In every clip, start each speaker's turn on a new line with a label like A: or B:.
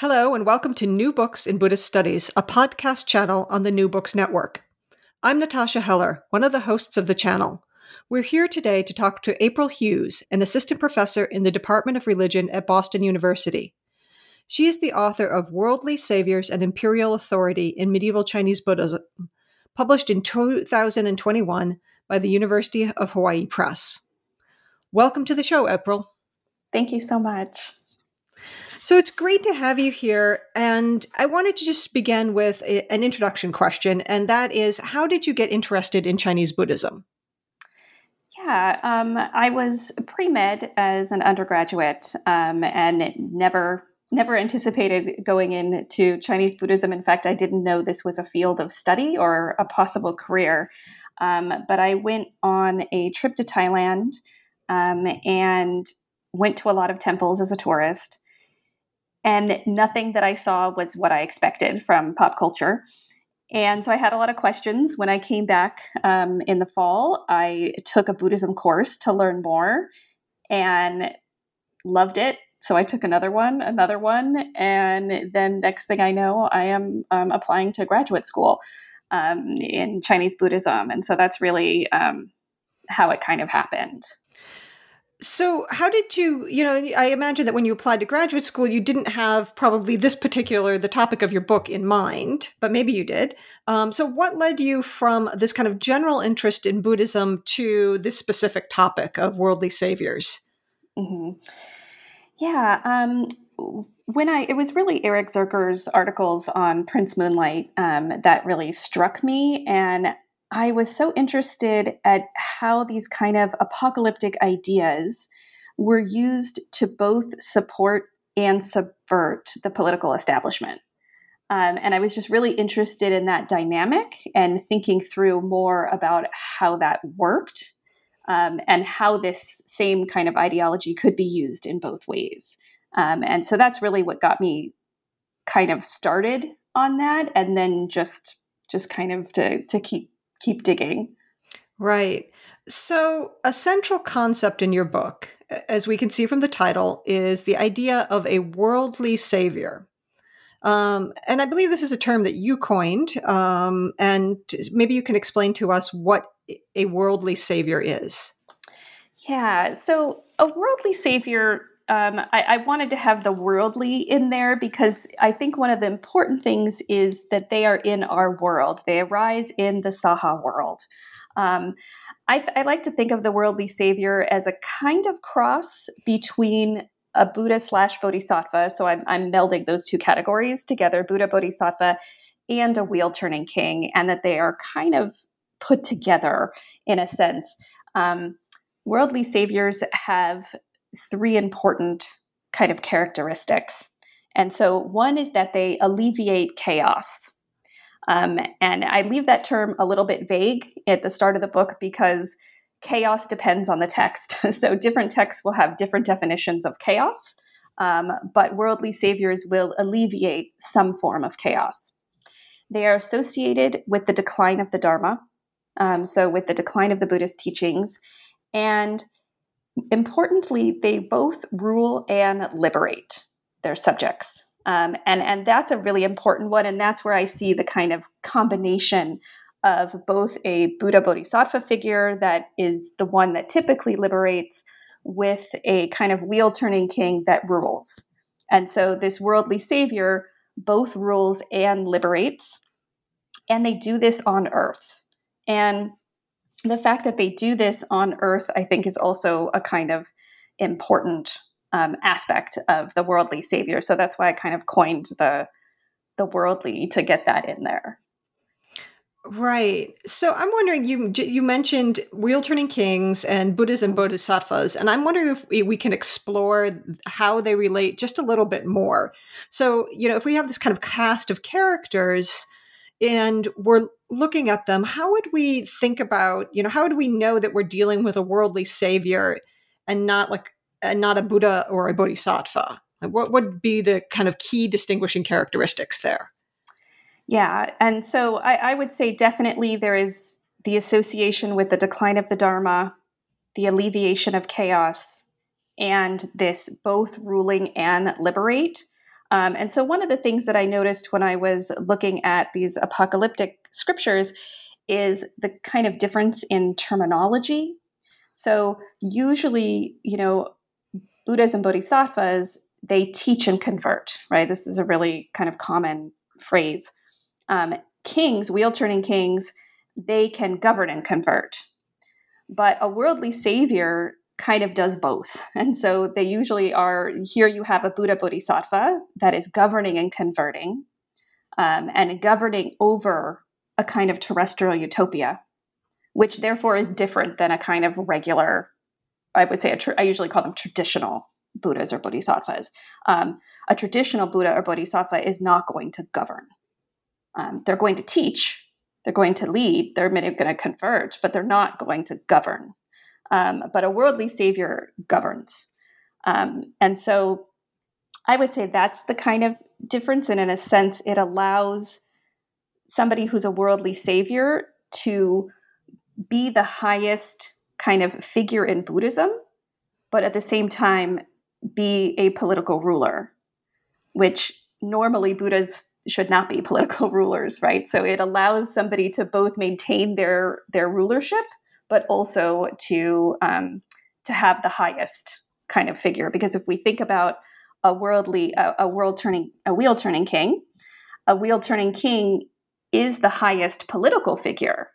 A: Hello, and welcome to New Books in Buddhist Studies, a podcast channel on the New Books Network. I'm Natasha Heller, one of the hosts of the channel. We're here today to talk to April Hughes, an assistant professor in the Department of Religion at Boston University. She is the author of Worldly Saviors and Imperial Authority in Medieval Chinese Buddhism, published in 2021 by the University of Hawaii Press. Welcome to the show, April.
B: Thank you so much.
A: So it's great to have you here. And I wanted to just begin with a, an introduction question, and that is how did you get interested in Chinese Buddhism?
B: Yeah, um, I was pre med as an undergraduate um, and never never anticipated going into Chinese Buddhism. In fact, I didn't know this was a field of study or a possible career. Um, but I went on a trip to Thailand um, and went to a lot of temples as a tourist and nothing that I saw was what I expected from pop culture. And so I had a lot of questions. When I came back um, in the fall, I took a Buddhism course to learn more and loved it. So I took another one, another one, and then next thing I know, I am um, applying to graduate school um, in Chinese Buddhism. And so that's really um, how it kind of happened.
A: So, how did you, you know, I imagine that when you applied to graduate school, you didn't have probably this particular, the topic of your book in mind, but maybe you did. Um, so, what led you from this kind of general interest in Buddhism to this specific topic of worldly saviors?
B: Mm-hmm. Yeah. Um, when I, it was really Eric Zürcher's articles on Prince Moonlight um, that really struck me. And I was so interested at how these kind of apocalyptic ideas were used to both support and subvert the political establishment. Um, and I was just really interested in that dynamic and thinking through more about how that worked um, and how this same kind of ideology could be used in both ways. Um, and so that's really what got me kind of started on that, and then just just kind of to to keep keep digging.
A: Right. So, a central concept in your book, as we can see from the title, is the idea of a worldly savior. Um, and I believe this is a term that you coined. Um, and maybe you can explain to us what a worldly savior is.
B: Yeah. So, a worldly savior um, I, I, wanted to have the worldly in there because I think one of the important things is that they are in our world. They arise in the Saha world. Um, I, I, like to think of the worldly savior as a kind of cross between a Buddha slash Bodhisattva. So I'm, I'm melding those two categories together Buddha, Bodhisattva, and a wheel turning king, and that they are kind of put together in a sense. Um, worldly saviors have three important kind of characteristics. And so, one is that they alleviate chaos. Um, and I leave that term a little bit vague at the start of the book because chaos depends on the text. so, different texts will have different definitions of chaos, um, but worldly saviors will alleviate some form of chaos. They are associated with the decline of the Dharma, um, so with the decline of the Buddhist teachings, and importantly, they both rule and liberate their subjects. Um, and, and that's a really important one. And that's where I see the kind of combination of both a Buddha Bodhisattva figure that is the one that typically liberates with a kind of wheel turning king that rules. And so this worldly savior both rules and liberates. And they do this on earth. And the fact that they do this on Earth, I think, is also a kind of important um, aspect of the worldly savior. So that's why I kind of coined the the worldly to get that in there.
A: Right. So I'm wondering you you mentioned wheel turning kings and Buddhas and bodhisattvas and I'm wondering if we can explore how they relate just a little bit more. So, you know, if we have this kind of cast of characters and we're looking at them, how would we think about, you know, how would we know that we're dealing with a worldly savior and not like and not a Buddha or a bodhisattva? What would be the kind of key distinguishing characteristics there?
B: Yeah, and so I, I, would say definitely there is the association with the decline of the Dharma, the alleviation of chaos, and this both ruling and liberate. Um, and so, one of the things that I noticed when I was looking at these apocalyptic scriptures is the kind of difference in terminology. So, usually, you know, Buddhas and Bodhisattvas, they teach and convert, right? This is a really kind of common phrase um, kings, wheel turning kings, they can govern and convert. But a worldly savior kind of does both. And so they usually are here you have a Buddha Bodhisattva that is governing and converting um, and governing over a kind of terrestrial utopia, which therefore is different than a kind of regular, I would say, tr- I usually call them traditional Buddhas or Bodhisattvas. Um, a traditional Buddha or Bodhisattva is not going to govern um, they're going to teach, they're going to lead, they're going to convert, but they're not going to govern. Um, but a worldly savior governs. Um, and so I would say that's the kind of difference. And in a sense, it allows somebody who's a worldly savior to be the highest kind of figure in Buddhism, but at the same time be a political ruler, which normally Buddha's should not be political rulers, right? So it allows somebody to both maintain their their rulership, but also to um, to have the highest kind of figure. Because if we think about a worldly a, a world turning a wheel turning king, a wheel turning king is the highest political figure,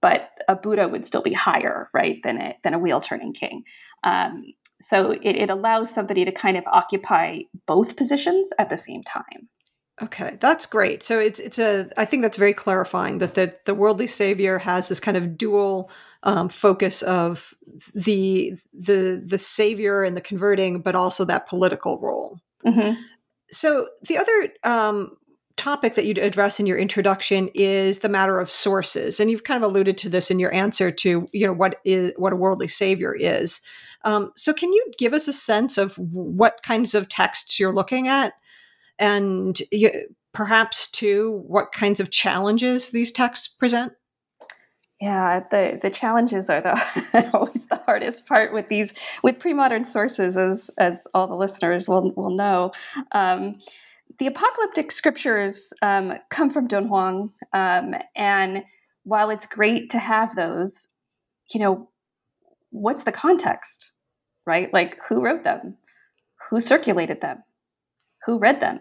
B: but a Buddha would still be higher, right, than a than a wheel turning king. Um, so it, it allows somebody to kind of occupy both positions at the same time.
A: Okay, that's great. So it's it's a I think that's very clarifying that the the worldly savior has this kind of dual um, focus of the the the savior and the converting, but also that political role. Mm-hmm. So the other um, topic that you address in your introduction is the matter of sources, and you've kind of alluded to this in your answer to you know what is what a worldly savior is. Um, so can you give us a sense of what kinds of texts you're looking at? And you, perhaps too what kinds of challenges these texts present
B: yeah the the challenges are the always the hardest part with these with pre-modern sources as as all the listeners will will know um, the apocalyptic scriptures um, come from Dunhuang, um, and while it's great to have those, you know, what's the context, right? Like, who wrote them? Who circulated them? Who read them?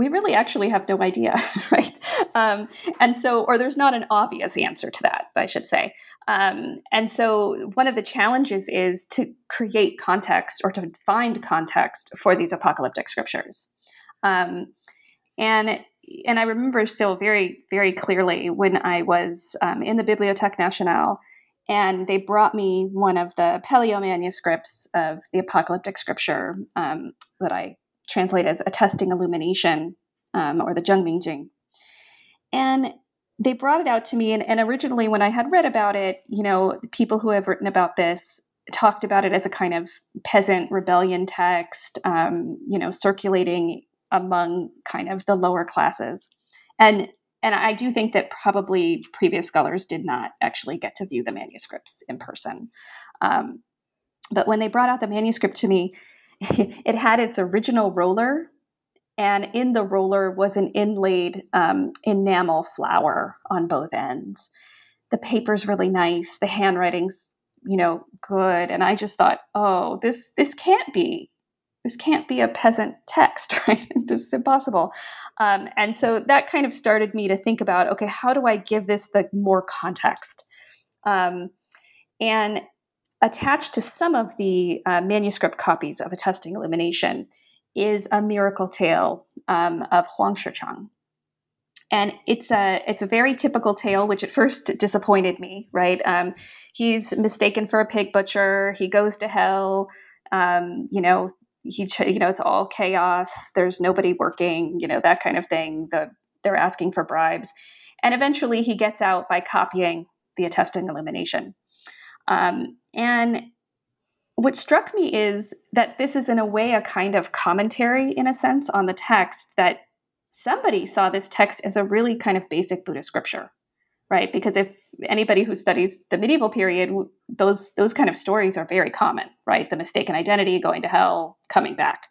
B: We really actually have no idea, right? Um, and so, or there's not an obvious answer to that, I should say. Um, and so, one of the challenges is to create context or to find context for these apocalyptic scriptures. Um, and and I remember still very very clearly when I was um, in the Bibliothèque Nationale, and they brought me one of the Pelliot manuscripts of the apocalyptic scripture um, that I translate as attesting illumination um, or the Zheng Jing. And they brought it out to me. And, and originally, when I had read about it, you know, people who have written about this talked about it as a kind of peasant rebellion text, um, you know, circulating among kind of the lower classes. And and I do think that probably previous scholars did not actually get to view the manuscripts in person. Um, but when they brought out the manuscript to me, it had its original roller, and in the roller was an inlaid um, enamel flower on both ends. The paper's really nice. The handwriting's, you know, good. And I just thought, oh, this this can't be this can't be a peasant text, right? this is impossible. Um, and so that kind of started me to think about, okay, how do I give this the more context? Um, and attached to some of the uh, manuscript copies of A Testing Illumination is a miracle tale um, of Huang Shichang. and it's a it's a very typical tale, which at first disappointed me. Right, um, he's mistaken for a pig butcher. He goes to hell. Um, you know, he you know it's all chaos. There's nobody working. You know that kind of thing. The they're asking for bribes, and eventually he gets out by copying the attesting illumination. Um, and what struck me is that this is in a way a kind of commentary in a sense on the text that somebody saw this text as a really kind of basic Buddhist scripture, right? Because if anybody who studies the medieval period, those those kind of stories are very common, right? The mistaken identity, going to hell, coming back.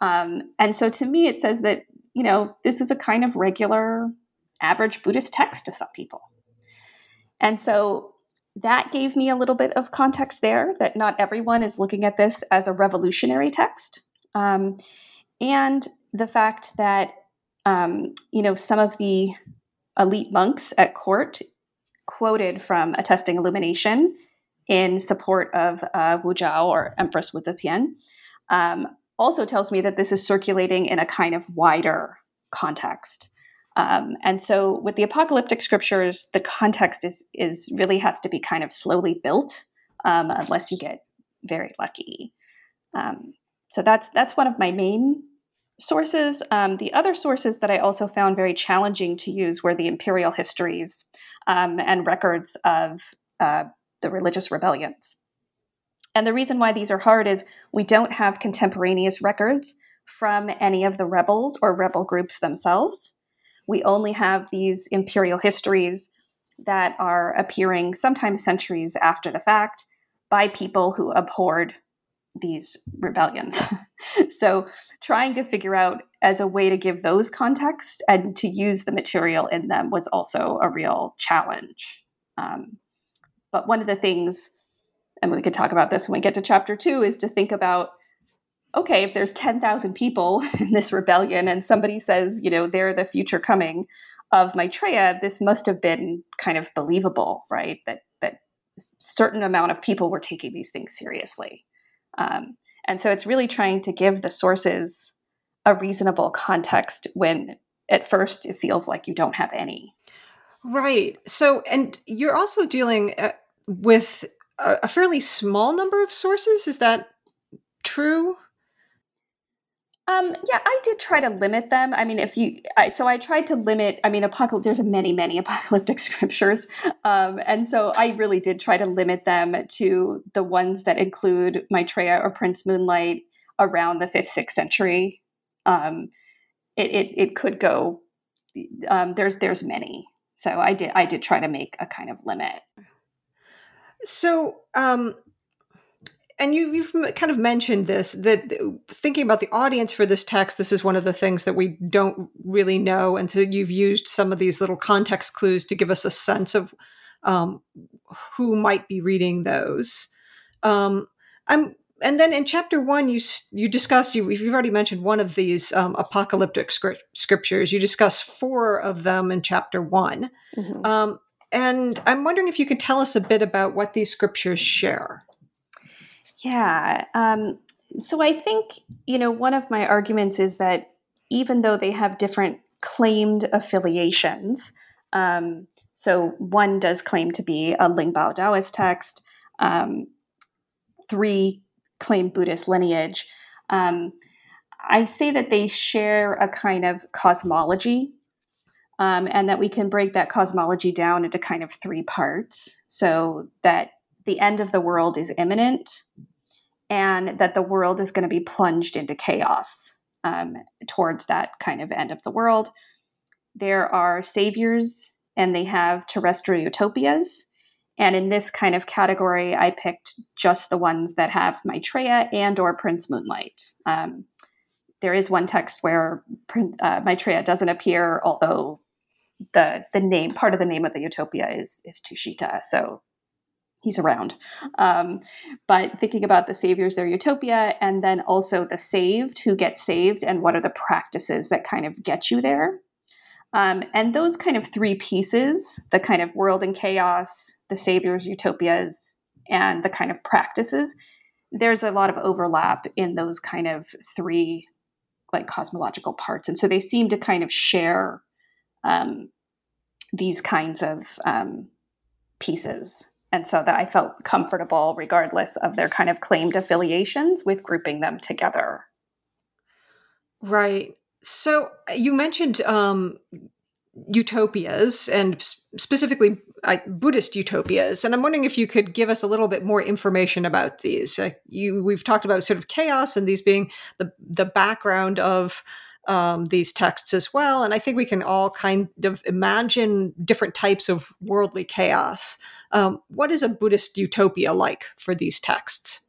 B: Um, and so to me, it says that you know this is a kind of regular, average Buddhist text to some people. And so that gave me a little bit of context there that not everyone is looking at this as a revolutionary text. Um, and the fact that um, you know, some of the elite monks at court quoted from attesting illumination in support of uh, Wu Zhao or Empress Wu Zetian um, also tells me that this is circulating in a kind of wider context. Um, and so with the apocalyptic scriptures, the context is, is really has to be kind of slowly built um, unless you get very lucky. Um, so that's that's one of my main sources. Um, the other sources that I also found very challenging to use were the imperial histories um, and records of uh, the religious rebellions. And the reason why these are hard is we don't have contemporaneous records from any of the rebels or rebel groups themselves. We only have these imperial histories that are appearing sometimes centuries after the fact by people who abhorred these rebellions. so, trying to figure out as a way to give those context and to use the material in them was also a real challenge. Um, but one of the things, and we could talk about this when we get to chapter two, is to think about okay, if there's 10,000 people in this rebellion and somebody says, you know, they're the future coming of Maitreya, this must have been kind of believable, right? That that certain amount of people were taking these things seriously. Um, and so it's really trying to give the sources a reasonable context when at first it feels like you don't have any.
A: Right. So, and you're also dealing uh, with a, a fairly small number of sources. Is that true?
B: Um, yeah, I did try to limit them. I mean, if you, I, so I tried to limit. I mean, apocalyptic. There's many, many apocalyptic scriptures, um, and so I really did try to limit them to the ones that include Maitreya or Prince Moonlight around the fifth, sixth century. Um, it, it, it could go. Um, there's there's many, so I did I did try to make a kind of limit.
A: So, um, and you, have kind of mentioned this that thinking about the audience for this text this is one of the things that we don't really know until you've used some of these little context clues to give us a sense of um, who might be reading those. Um, i'm and then in chapter one you you discuss you, you've already mentioned one of these um, apocalyptic script, scriptures. You discuss four of them in chapter one. Mm-hmm. Um, and i'm wondering if you could tell us a bit about what these scriptures share
B: yeah. Um, so I think, you know, one of my arguments is that even though they have different claimed affiliations, um, so one does claim to be a Lingbao Taoist text, um, three claim Buddhist lineage. Um, I say that they share a kind of cosmology, um, and that we can break that cosmology down into kind of three parts. So that the end of the world is imminent, and that the world is going to be plunged into chaos um, towards that kind of end of the world. There are saviors, and they have terrestrial utopias. And in this kind of category, I picked just the ones that have Maitreya and or Prince Moonlight. Um, there is one text where uh, Maitreya doesn't appear, although the the name part of the name of the utopia is is Tushita. So he's around. Um, but thinking about the saviors, their utopia, and then also the saved, who get saved, and what are the practices that kind of get you there. Um, and those kind of three pieces the kind of world and chaos, the saviors, utopias, and the kind of practices there's a lot of overlap in those kind of three like cosmological parts. And so they seem to kind of share um, these kinds of um, pieces. And so that I felt comfortable, regardless of their kind of claimed affiliations, with grouping them together.
A: Right. So uh, you mentioned um, utopias and specifically uh, Buddhist utopias, and I'm wondering if you could give us a little bit more information about these. Uh, you, we've talked about sort of chaos and these being the the background of um, these texts as well, and I think we can all kind of imagine different types of worldly chaos. Um, what is a Buddhist utopia like for these texts?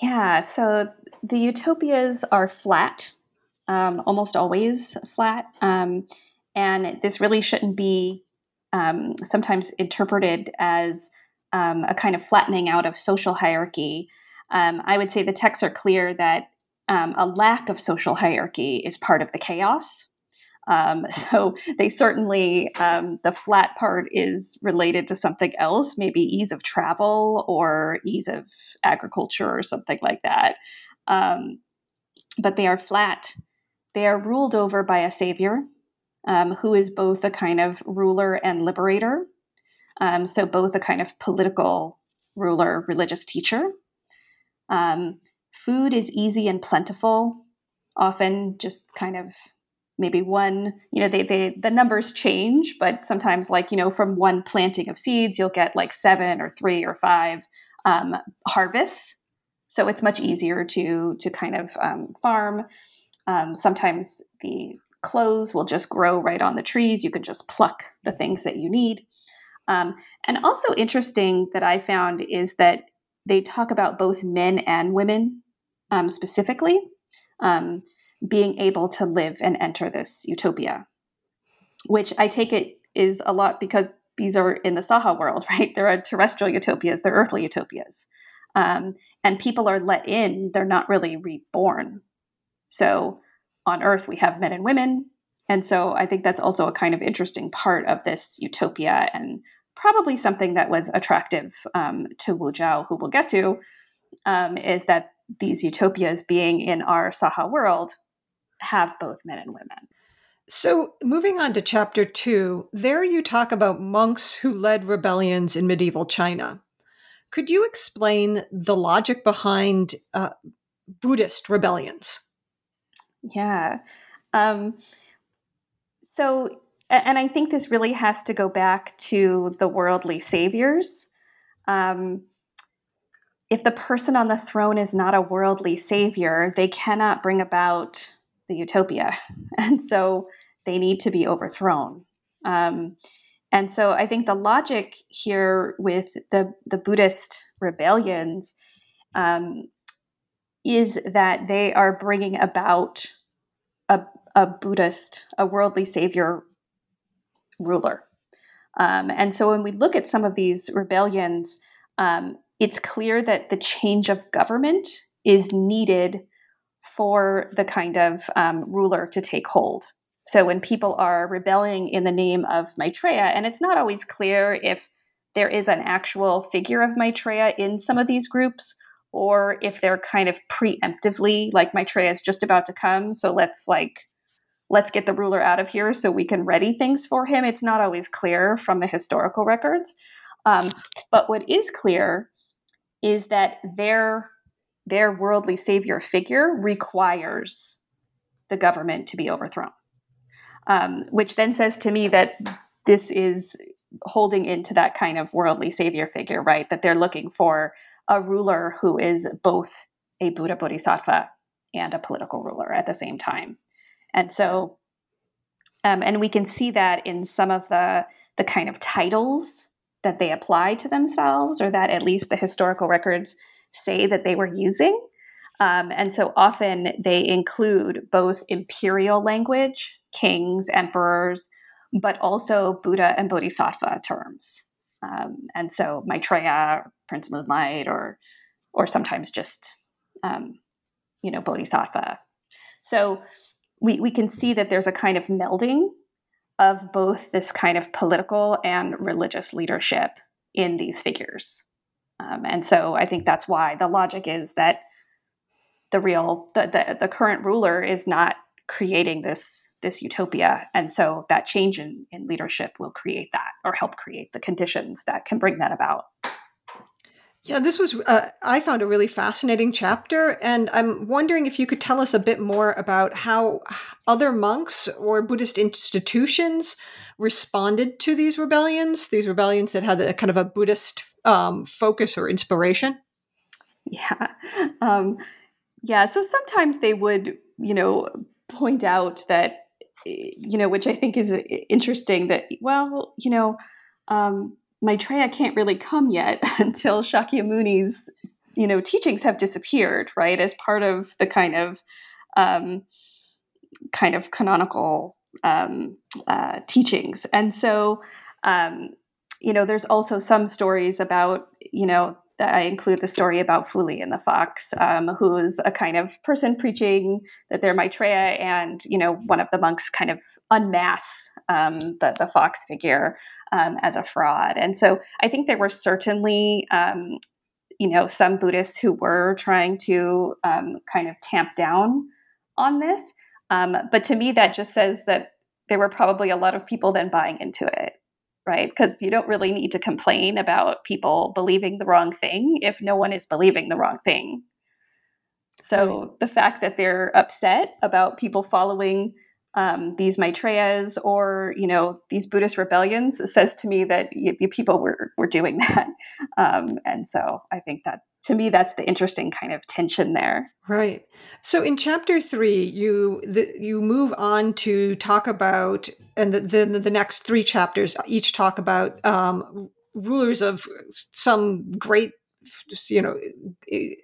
B: Yeah, so the utopias are flat, um, almost always flat. Um, and this really shouldn't be um, sometimes interpreted as um, a kind of flattening out of social hierarchy. Um, I would say the texts are clear that a lack of social hierarchy is part of the chaos. Um, so they certainly, um, the flat part is related to something else, maybe ease of travel or ease of agriculture or something like that. but they are flat. They are ruled over by a savior um, who is both a kind of ruler and liberator. Um, so, both a kind of political ruler, religious teacher. Um, food is easy and plentiful, often just kind of maybe one, you know, they, they, the numbers change, but sometimes, like, you know, from one planting of seeds, you'll get like seven or three or five um, harvests. So, it's much easier to, to kind of um, farm. Um, sometimes the clothes will just grow right on the trees. You can just pluck the things that you need. Um, and also interesting that I found is that they talk about both men and women um, specifically um, being able to live and enter this utopia, which I take it is a lot because these are in the Saha world, right? There are terrestrial utopias, they're earthly utopias. Um, and people are let in, they're not really reborn. So on Earth, we have men and women. And so I think that's also a kind of interesting part of this utopia and probably something that was attractive um, to Wu Zhao, who we'll get to, um, is that these utopias being in our Saha world have both men and women.
A: So, moving on to chapter two, there you talk about monks who led rebellions in medieval China. Could you explain the logic behind uh, Buddhist rebellions?
B: Yeah. Um, so, and I think this really has to go back to the worldly saviors. Um, if the person on the throne is not a worldly savior, they cannot bring about the utopia. And so they need to be overthrown. Um, and so I think the logic here with the, the Buddhist rebellions um, is that they are bringing about a, a Buddhist, a worldly savior ruler. Um, and so when we look at some of these rebellions, um, it's clear that the change of government is needed for the kind of um, ruler to take hold. So when people are rebelling in the name of Maitreya, and it's not always clear if there is an actual figure of Maitreya in some of these groups, or if they're kind of preemptively like Maitreya is just about to come, so let's like let's get the ruler out of here so we can ready things for him. It's not always clear from the historical records, um, but what is clear is that their their worldly savior figure requires the government to be overthrown, um, which then says to me that this is holding into that kind of worldly savior figure, right? That they're looking for a ruler who is both a Buddha Bodhisattva and a political ruler at the same time. And so, um, and we can see that in some of the the kind of titles that they apply to themselves, or that at least the historical records say that they were using. Um, and so often they include both imperial language, kings, emperors, but also Buddha and Bodhisattva terms. Um, and so Maitreya, Prince Moonlight, or or sometimes just um, you know Bodhisattva. So we we can see that there's a kind of melding of both this kind of political and religious leadership in these figures. Um, and so I think that's why the logic is that the real the, the, the current ruler is not creating this this utopia. And so that change in, in leadership will create that or help create the conditions that can bring that about.
A: Yeah, this was, uh, I found a really fascinating chapter. And I'm wondering if you could tell us a bit more about how other monks or Buddhist institutions responded to these rebellions, these rebellions that had a kind of a Buddhist um, focus or inspiration.
B: Yeah. Um, yeah. So sometimes they would, you know, point out that, you know, which I think is interesting that, well, you know, um, Maitreya can't really come yet until Shakyamuni's, you know, teachings have disappeared, right? As part of the kind of, um, kind of canonical um, uh, teachings. And so, um, you know, there's also some stories about, you know, I include the story about Fu Li and the fox, um, who's a kind of person preaching that they're Maitreya, and you know, one of the monks kind of unmasks um, the the fox figure um, as a fraud. And so, I think there were certainly, um, you know, some Buddhists who were trying to um, kind of tamp down on this. Um, but to me, that just says that there were probably a lot of people then buying into it right? Because you don't really need to complain about people believing the wrong thing if no one is believing the wrong thing. So right. the fact that they're upset about people following um, these Maitreyas or you know these Buddhist rebellions says to me that you, you people were were doing that, um, and so I think that to me that's the interesting kind of tension there.
A: Right. So in chapter three, you the, you move on to talk about, and then the, the next three chapters each talk about um, rulers of some great you know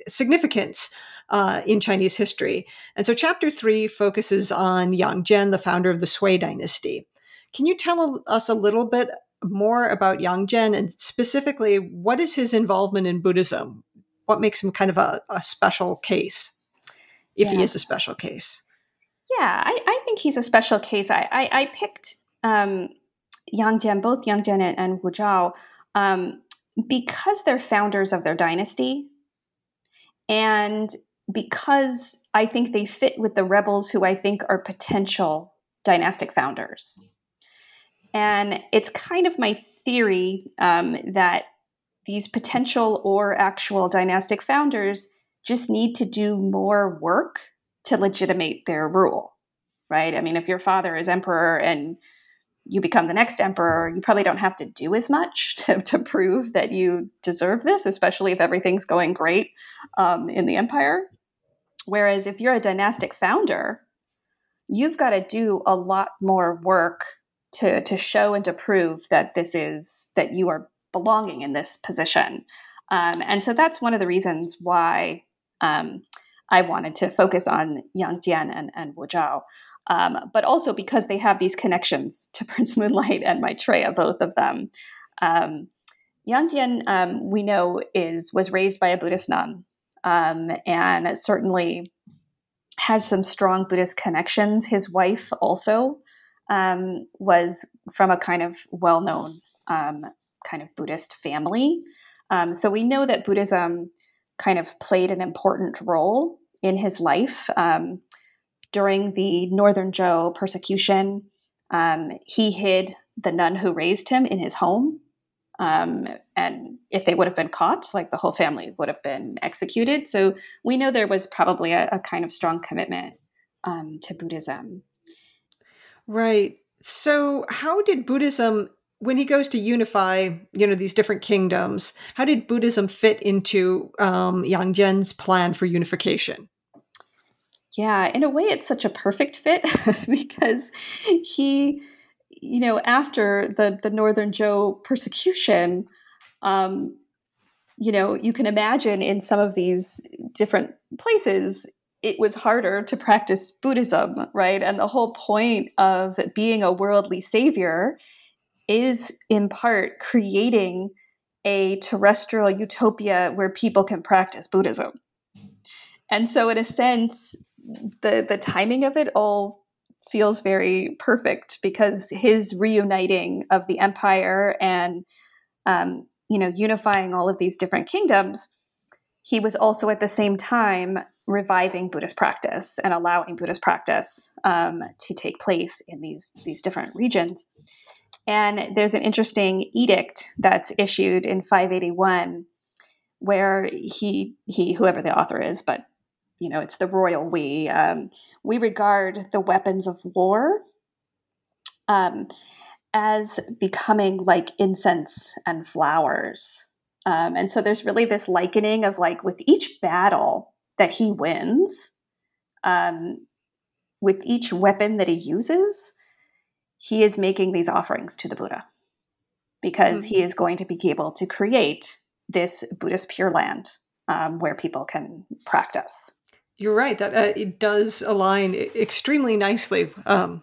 A: significance uh, in Chinese history. And so, chapter three focuses on Yang Jian, the founder of the Sui dynasty. Can you tell us a little bit more about Yang Jian and specifically what is his involvement in Buddhism? What makes him kind of a, a special case, if yeah. he is a special case?
B: Yeah, I, I, think he's a special case. I, I, I picked um, Yang Jian, both Yang Jian and, and Wu Zhao, um, because they're founders of their dynasty. And because I think they fit with the rebels who I think are potential dynastic founders. And it's kind of my theory um, that these potential or actual dynastic founders just need to do more work to legitimate their rule, right? I mean, if your father is emperor and you become the next emperor, you probably don't have to do as much to, to prove that you deserve this, especially if everything's going great um, in the empire. Whereas if you're a dynastic founder, you've got to do a lot more work to, to show and to prove that this is that you are belonging in this position. Um, and so that's one of the reasons why um, I wanted to focus on Yang Jian and, and Wu Zhao um, but also because they have these connections to Prince Moonlight and Maitreya, both of them. Um, Yang Jian, um, we know, is was raised by a Buddhist nun, um, and certainly has some strong Buddhist connections. His wife also um, was from a kind of well-known um, kind of Buddhist family, so we know that Buddhism kind of played an important role in his life. Um, during the Northern Zhou persecution, um, he hid the nun who raised him in his home. Um, and if they would have been caught, like the whole family would have been executed. So we know there was probably a, a kind of strong commitment um, to Buddhism.
A: Right. So, how did Buddhism, when he goes to unify, you know, these different kingdoms, how did Buddhism fit into um, Yang Jian's plan for unification?
B: Yeah, in a way, it's such a perfect fit because he, you know, after the the Northern Zhou persecution, um, you know, you can imagine in some of these different places, it was harder to practice Buddhism, right? And the whole point of being a worldly savior is, in part, creating a terrestrial utopia where people can practice Buddhism. And so, in a sense, the the timing of it all feels very perfect because his reuniting of the empire and um, you know unifying all of these different kingdoms he was also at the same time reviving Buddhist practice and allowing Buddhist practice um, to take place in these these different regions. And there's an interesting edict that's issued in 581 where he he whoever the author is, but you know it's the royal we um, we regard the weapons of war um, as becoming like incense and flowers. Um, and so there's really this likening of like with each battle that he wins, um, with each weapon that he uses, he is making these offerings to the Buddha because mm-hmm. he is going to be able to create this Buddhist pure land um, where people can practice.
A: You're right that uh, it does align extremely nicely um,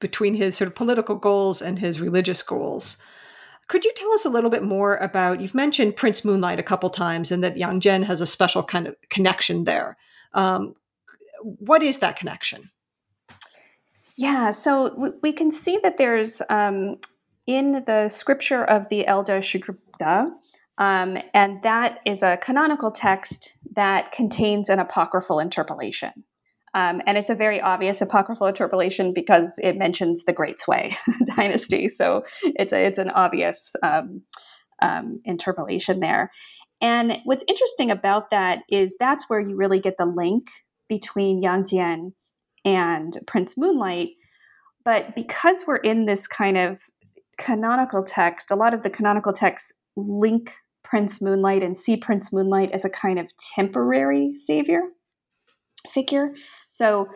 A: between his sort of political goals and his religious goals. Could you tell us a little bit more about? You've mentioned Prince Moonlight a couple times, and that Yang Jian has a special kind of connection there. Um, what is that connection?
B: Yeah, so we can see that there's um, in the scripture of the Elder Shrigupta, um, and that is a canonical text that contains an apocryphal interpolation. Um, and it's a very obvious apocryphal interpolation because it mentions the Great Sui dynasty. So it's a, it's an obvious um, um, interpolation there. And what's interesting about that is that's where you really get the link between Yang Jian and Prince Moonlight. But because we're in this kind of canonical text, a lot of the canonical texts link Prince Moonlight and see Prince Moonlight as a kind of temporary savior figure. So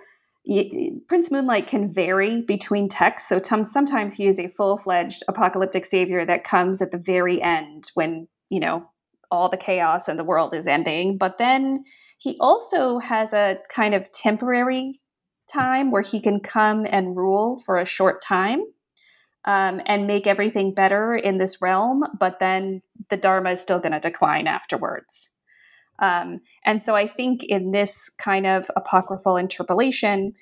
B: Prince Moonlight can vary between texts. So t- sometimes he is a full fledged apocalyptic savior that comes at the very end when, you know, all the chaos and the world is ending. But then he also has a kind of temporary time where he can come and rule for a short time um, and make everything better in this realm. But then the Dharma is still going to decline afterwards. Um, and so I think in this kind of apocryphal interpolation,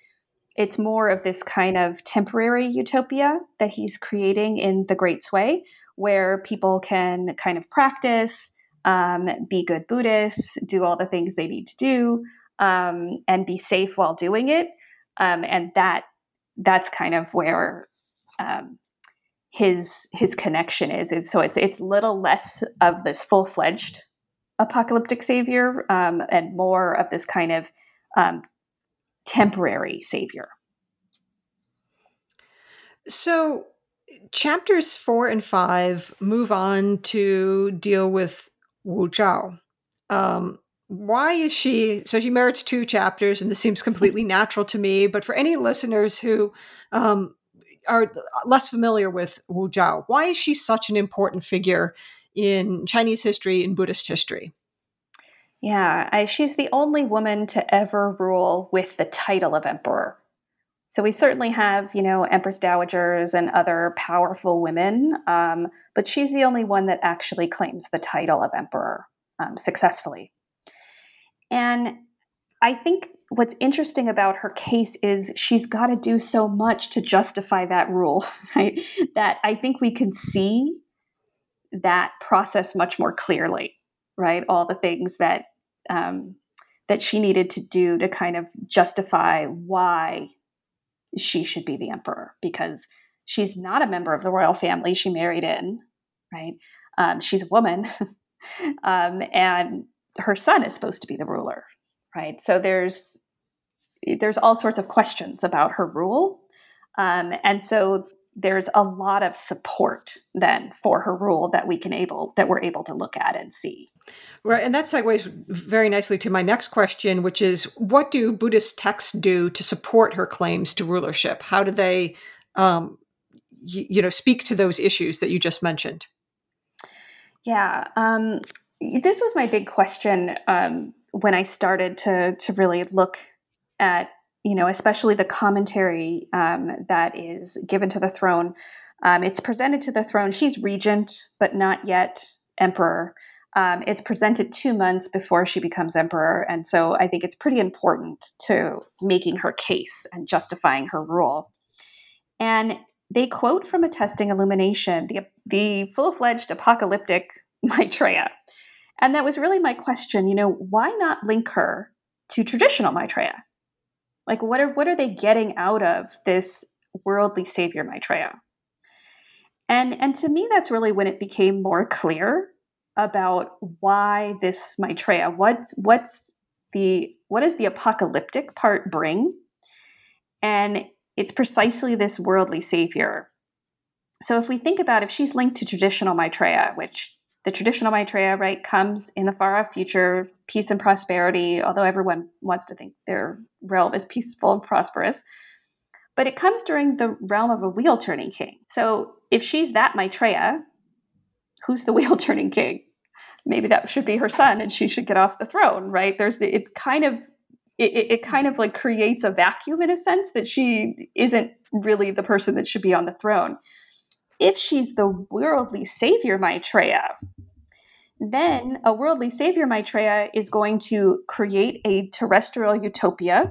B: it's more of this kind of temporary utopia that he's creating in the Great Sui, where people can kind of practice, um, be good Buddhists, do all the things they need to do, um, and be safe while doing it. Um, and that that's kind of where um, his his connection is. is. So it's it's little less of this full fledged apocalyptic savior um, and more of this kind of um, temporary savior.
A: So, chapters four and five move on to deal with Wu Zhao. Um, why is she so she merits two chapters and this seems completely natural to me but for any listeners who um, are less familiar with wu zhao why is she such an important figure in Chinese history and Buddhist history.
B: Yeah, I, she's the only woman to ever rule with the title of emperor. So we certainly have, you know, empress dowagers and other powerful women, um, but she's the only one that actually claims the title of emperor um, successfully. And I think what's interesting about her case is she's got to do so much to justify that rule, right? That I think we can see that process much more clearly, right? All the things that um, that she needed to do to kind of justify why she should be the emperor, because she's not a member of the royal family she married in, right? Um, she's a woman, um, and her son is supposed to be the ruler, right? So there's there's all sorts of questions about her rule, um, and so there's a lot of support then for her rule that we can able that we're able to look at and see.
A: Right and that segues very nicely to my next question which is what do buddhist texts do to support her claims to rulership? How do they um, y- you know speak to those issues that you just mentioned?
B: Yeah um, this was my big question um, when i started to to really look at you know, especially the commentary um, that is given to the throne. Um, it's presented to the throne. She's regent, but not yet emperor. Um, it's presented two months before she becomes emperor. And so I think it's pretty important to making her case and justifying her rule. And they quote from a testing illumination, the, the full fledged apocalyptic Maitreya. And that was really my question, you know, why not link her to traditional Maitreya? Like, what are what are they getting out of this worldly savior Maitreya? And and to me, that's really when it became more clear about why this Maitreya. What what's the what does the apocalyptic part bring? And it's precisely this worldly savior. So if we think about if she's linked to traditional Maitreya, which the traditional Maitreya, right, comes in the far off future, peace and prosperity, although everyone wants to think their realm is peaceful and prosperous. But it comes during the realm of a wheel turning king. So if she's that Maitreya, who's the wheel turning king? Maybe that should be her son and she should get off the throne, right? There's it kind of it, it kind of like creates a vacuum in a sense that she isn't really the person that should be on the throne. If she's the worldly savior Maitreya, then a worldly savior Maitreya is going to create a terrestrial utopia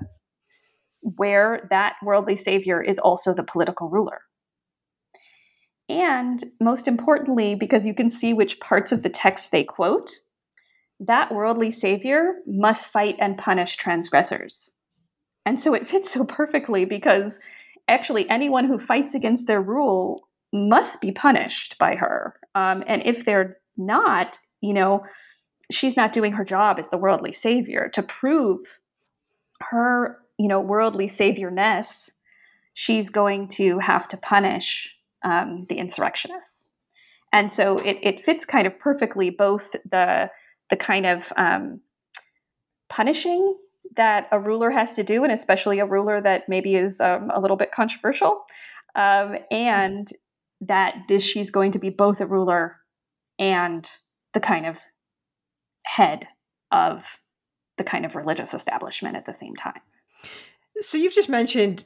B: where that worldly savior is also the political ruler. And most importantly, because you can see which parts of the text they quote, that worldly savior must fight and punish transgressors. And so it fits so perfectly because actually anyone who fights against their rule must be punished by her. Um, and if they're not, you know, she's not doing her job as the worldly savior to prove her, you know, worldly saviorness. She's going to have to punish um, the insurrectionists, and so it, it fits kind of perfectly both the the kind of um, punishing that a ruler has to do, and especially a ruler that maybe is um, a little bit controversial, um, and that this she's going to be both a ruler and the kind of head of the kind of religious establishment at the same time.
A: So you've just mentioned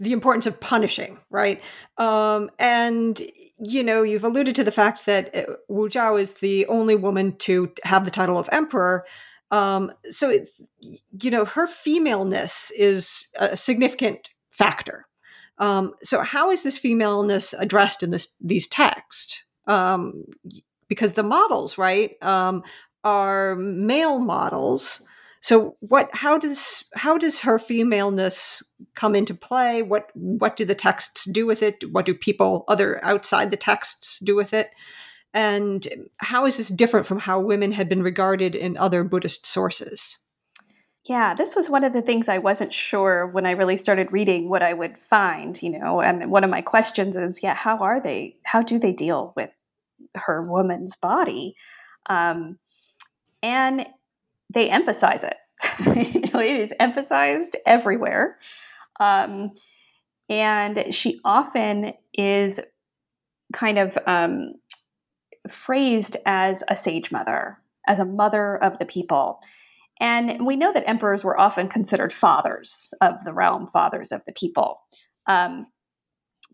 A: the importance of punishing, right? Um, and you know, you've alluded to the fact that uh, Wu Zhao is the only woman to have the title of emperor. Um, so, it, you know, her femaleness is a significant factor. Um, so, how is this femaleness addressed in this these texts? Um, because the models, right, um, are male models. So what how does how does her femaleness come into play? What what do the texts do with it? What do people other outside the texts do with it? And how is this different from how women had been regarded in other Buddhist sources?
B: Yeah, this was one of the things I wasn't sure when I really started reading what I would find, you know. And one of my questions is, yeah, how are they? How do they deal with her woman's body. Um, and they emphasize it. you know, it is emphasized everywhere. Um, and she often is kind of um, phrased as a sage mother, as a mother of the people. And we know that emperors were often considered fathers of the realm, fathers of the people. Um,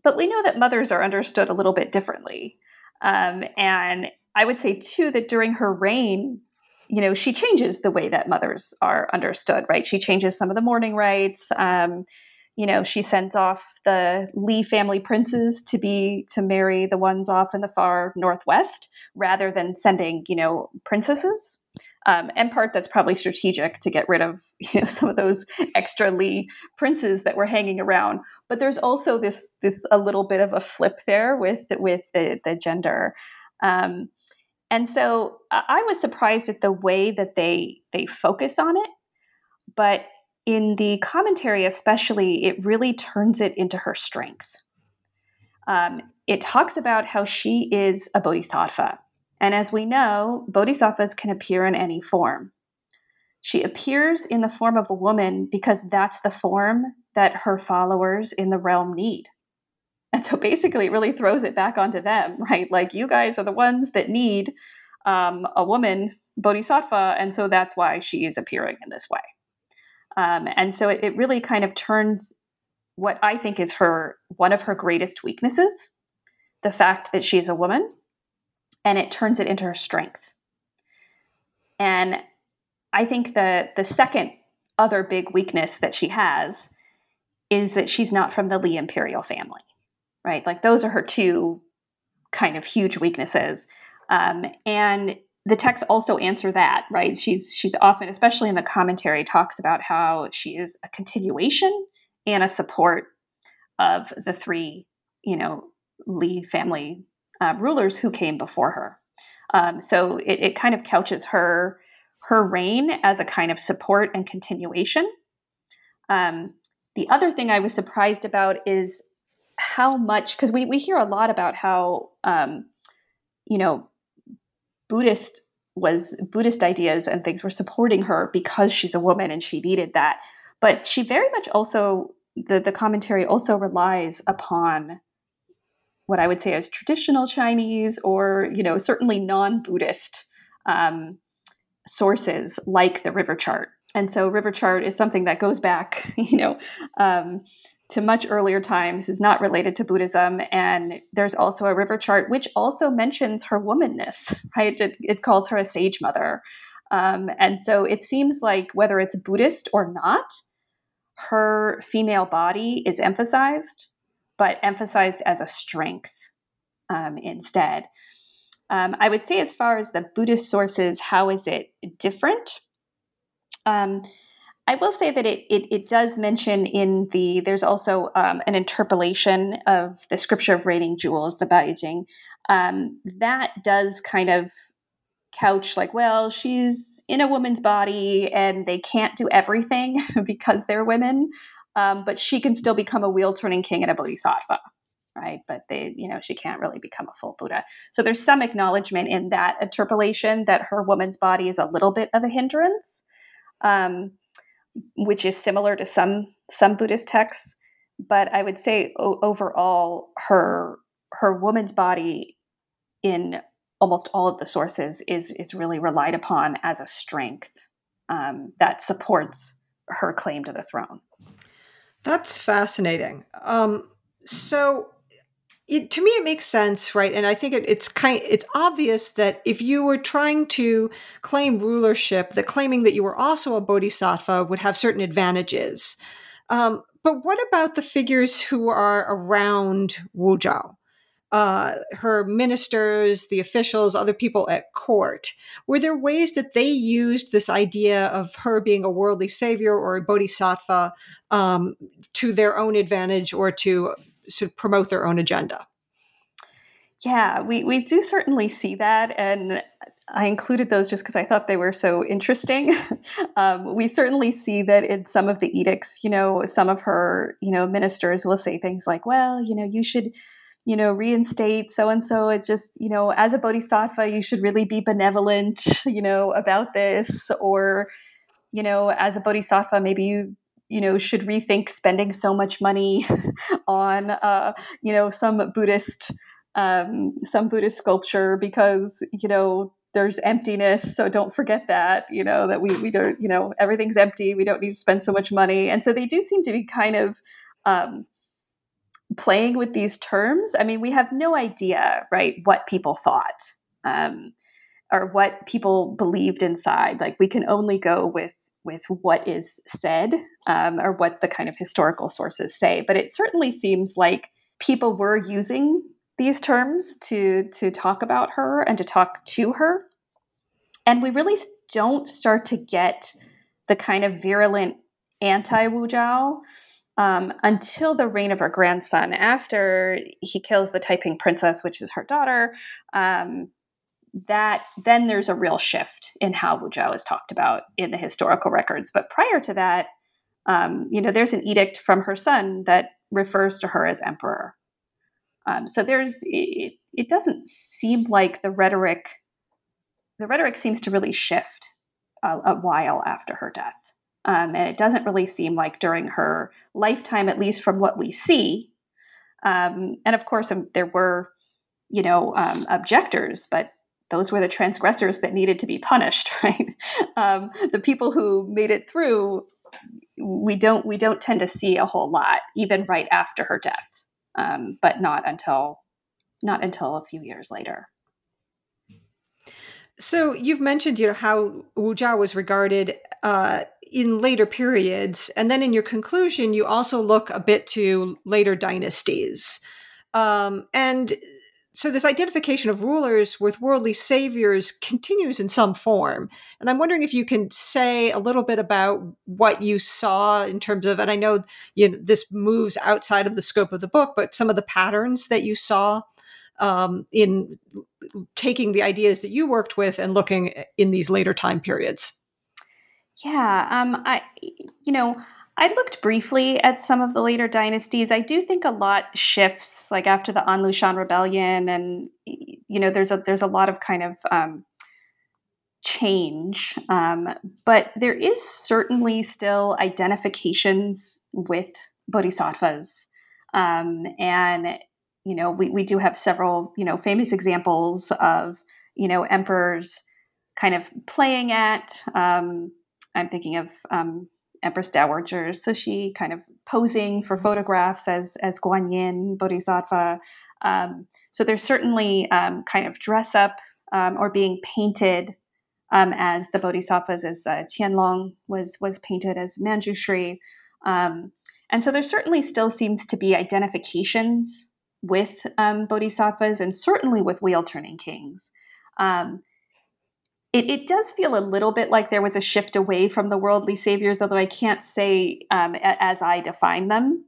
B: but we know that mothers are understood a little bit differently. Um, and I would say, too, that during her reign, you know, she changes the way that mothers are understood, right? She changes some of the mourning rites. Um, you know, she sends off the Li family princes to be to marry the ones off in the far northwest rather than sending, you know, princesses. Um, and part that's probably strategic to get rid of you know some of those extra Li princes that were hanging around. But there's also this this a little bit of a flip there with with the the gender. Um, and so I was surprised at the way that they they focus on it, but in the commentary especially, it really turns it into her strength. Um, it talks about how she is a bodhisattva and as we know, bodhisattvas can appear in any form. She appears in the form of a woman because that's the form that her followers in the realm need. And so basically, it really throws it back onto them, right? Like, you guys are the ones that need um, a woman bodhisattva, and so that's why she is appearing in this way. Um, and so it, it really kind of turns what I think is her one of her greatest weaknesses the fact that she is a woman and it turns it into her strength. And I think the the second other big weakness that she has is that she's not from the Li imperial family, right? Like those are her two kind of huge weaknesses. Um, and the texts also answer that, right? She's she's often, especially in the commentary, talks about how she is a continuation and a support of the three, you know, Li family uh, rulers who came before her. Um, so it, it kind of couches her her reign as a kind of support and continuation. Um, the other thing I was surprised about is how much because we we hear a lot about how um, you know Buddhist was Buddhist ideas and things were supporting her because she's a woman and she needed that. But she very much also the the commentary also relies upon what I would say as traditional Chinese or you know certainly non-Buddhist um, sources like the river chart. And so river chart is something that goes back, you know, um, to much earlier times, is not related to Buddhism. And there's also a river chart which also mentions her womanness, right? It, it calls her a sage mother. Um, and so it seems like whether it's Buddhist or not, her female body is emphasized, but emphasized as a strength um, instead. Um, I would say, as far as the Buddhist sources, how is it different? Um, I will say that it, it, it does mention in the there's also um, an interpolation of the scripture of raining jewels, the Baoyujing. Um, that does kind of couch like, well, she's in a woman's body and they can't do everything because they're women, um, but she can still become a wheel turning king and a bodhisattva right? But they, you know, she can't really become a full Buddha. So there's some acknowledgement in that interpolation that her woman's body is a little bit of a hindrance, um, which is similar to some some Buddhist texts. But I would say o- overall, her her woman's body in almost all of the sources is is really relied upon as a strength um, that supports her claim to the throne.
A: That's fascinating. Um, so it, to me it makes sense right? And i think it, it's kind it's obvious that if you were trying to claim rulership that claiming that you were also a bodhisattva would have certain advantages. Um, but what about the figures who are around wu zhao uh, her ministers, the officials, other people at court. Were there ways that they used this idea of her being a worldly savior or a bodhisattva um, to their own advantage or to sort of promote their own agenda.
B: Yeah, we, we do certainly see that. And I included those just because I thought they were so interesting. um, we certainly see that in some of the edicts, you know, some of her, you know, ministers will say things like, well, you know, you should, you know, reinstate so and so. It's just, you know, as a bodhisattva, you should really be benevolent, you know, about this. Or, you know, as a bodhisattva, maybe you you know should rethink spending so much money on uh, you know some Buddhist um, some Buddhist sculpture because you know there's emptiness so don't forget that you know that we we don't you know everything's empty we don't need to spend so much money and so they do seem to be kind of um, playing with these terms i mean we have no idea right what people thought um, or what people believed inside like we can only go with with what is said um, or what the kind of historical sources say. But it certainly seems like people were using these terms to to talk about her and to talk to her, and we really don't start to get the kind of virulent anti Wu Zhao um, until the reign of her grandson. After he kills the Taiping princess, which is her daughter, um, that then there's a real shift in how Wu Zhao is talked about in the historical records. But prior to that, um, you know, there's an edict from her son that refers to her as emperor. Um, so there's it, it doesn't seem like the rhetoric the rhetoric seems to really shift a, a while after her death. Um, and it doesn't really seem like during her lifetime, at least from what we see. Um, and of course, um, there were, you know, um, objectors, but those were the transgressors that needed to be punished, right? Um, the people who made it through, we don't we don't tend to see a whole lot, even right after her death, um, but not until not until a few years later.
A: So you've mentioned, you know, how Wu Zhao was regarded uh, in later periods, and then in your conclusion, you also look a bit to later dynasties, um, and so this identification of rulers with worldly saviors continues in some form. And i'm wondering if you can say a little bit about what you saw in terms of and i know you know this moves outside of the scope of the book but some of the patterns that you saw um, in taking the ideas that you worked with and looking in these later time periods
B: yeah um, i you know I looked briefly at some of the later dynasties. I do think a lot shifts, like after the An Lushan rebellion, and you know, there's a there's a lot of kind of um, change, um, but there is certainly still identifications with bodhisattvas, um, and you know, we we do have several you know famous examples of you know emperors kind of playing at. I'm thinking of um, Empress Dowager Cixi kind of posing for photographs as as Guanyin Bodhisattva. Um, so there's certainly um, kind of dress up um, or being painted um, as the Bodhisattvas, as uh, Qianlong was was painted as Manjushri. Um, and so there certainly still seems to be identifications with um, Bodhisattvas and certainly with wheel turning kings. Um, it, it, does feel a little bit like there was a shift away from the worldly saviors, although I can't say um, as I define them.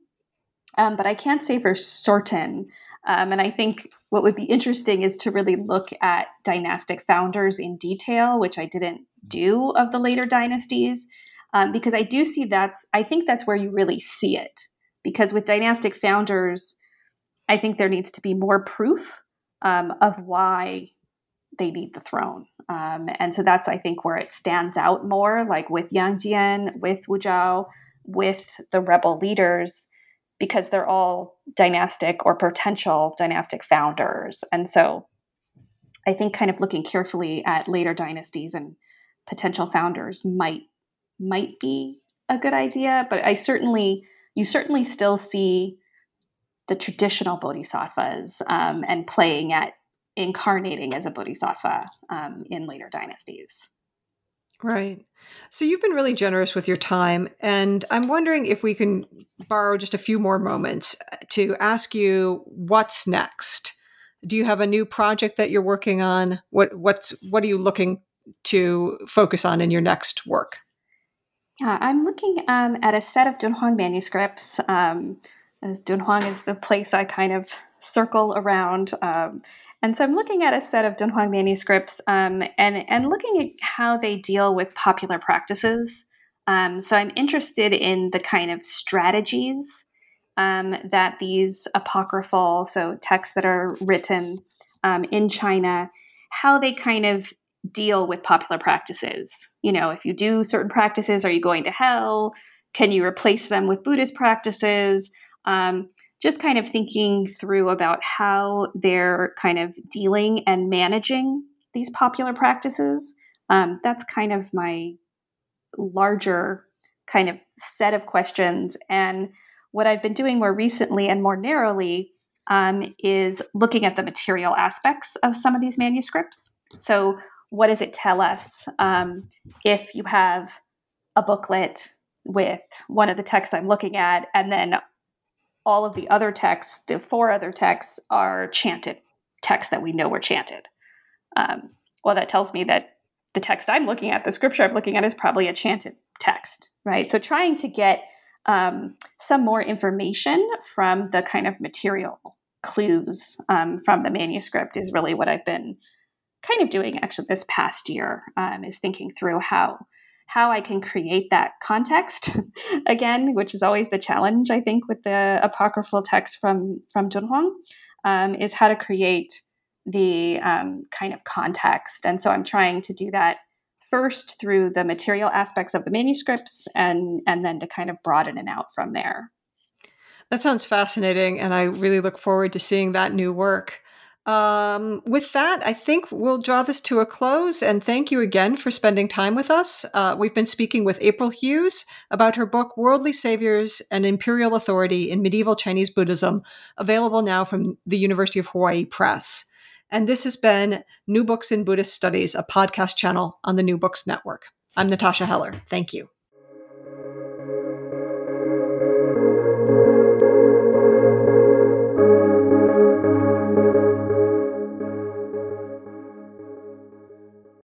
B: Um, but I can't say for certain. Um, and I think what would be interesting is to really look at dynastic founders in detail, which I didn't do of the later dynasties, um, because I do see that's, I think that's where you really see it. Because with dynastic founders, I think there needs to be more proof um, of why they need the throne. Um, and so that's, I think, where it stands out more, like with Yang Jian, with Wu Zhao, with the rebel leaders, because they're all dynastic or potential dynastic founders. And so I think kind of looking carefully at later dynasties and potential founders might might be a good idea, but I certainly you certainly still see the traditional bodhisattvas um, and playing at incarnating as a bodhisattva um, in later dynasties.
A: Right. So you've been really generous with your time. And I'm wondering if we can borrow just a few more moments uh, to ask you what's next. Do you have a new project that you're working on? What what's what are you looking to focus on in your next work?
B: Yeah, I'm looking um, at a set of Dunhuang manuscripts. Um, as Dunhuang is the place I kind of circle around. Um, and so I'm looking at a set of Dunhuang manuscripts um, and, and looking at how they deal with popular practices. Um, so I'm interested in the kind of strategies um, that these apocryphal, so texts that are written um, in China, how they kind of deal with popular practices. You know, if you do certain practices, are you going to hell? Can you replace them with Buddhist practices? Um, just kind of thinking through about how they're kind of dealing and managing these popular practices. Um, that's kind of my larger kind of set of questions. And what I've been doing more recently and more narrowly um, is looking at the material aspects of some of these manuscripts. So, what does it tell us um, if you have a booklet with one of the texts I'm looking at, and then all of the other texts, the four other texts, are chanted texts that we know were chanted. Um, well, that tells me that the text I'm looking at, the scripture I'm looking at, is probably a chanted text, right? So trying to get um, some more information from the kind of material clues um, from the manuscript is really what I've been kind of doing actually this past year, um, is thinking through how how I can create that context again, which is always the challenge, I think, with the apocryphal text from from Dunhuang, um, is how to create the um, kind of context. And so I'm trying to do that first through the material aspects of the manuscripts, and and then to kind of broaden it out from there.
A: That sounds fascinating, and I really look forward to seeing that new work. Um, with that, I think we'll draw this to a close. And thank you again for spending time with us. Uh, we've been speaking with April Hughes about her book, Worldly Saviors and Imperial Authority in Medieval Chinese Buddhism, available now from the University of Hawaii Press. And this has been New Books in Buddhist Studies, a podcast channel on the New Books Network. I'm Natasha Heller. Thank you.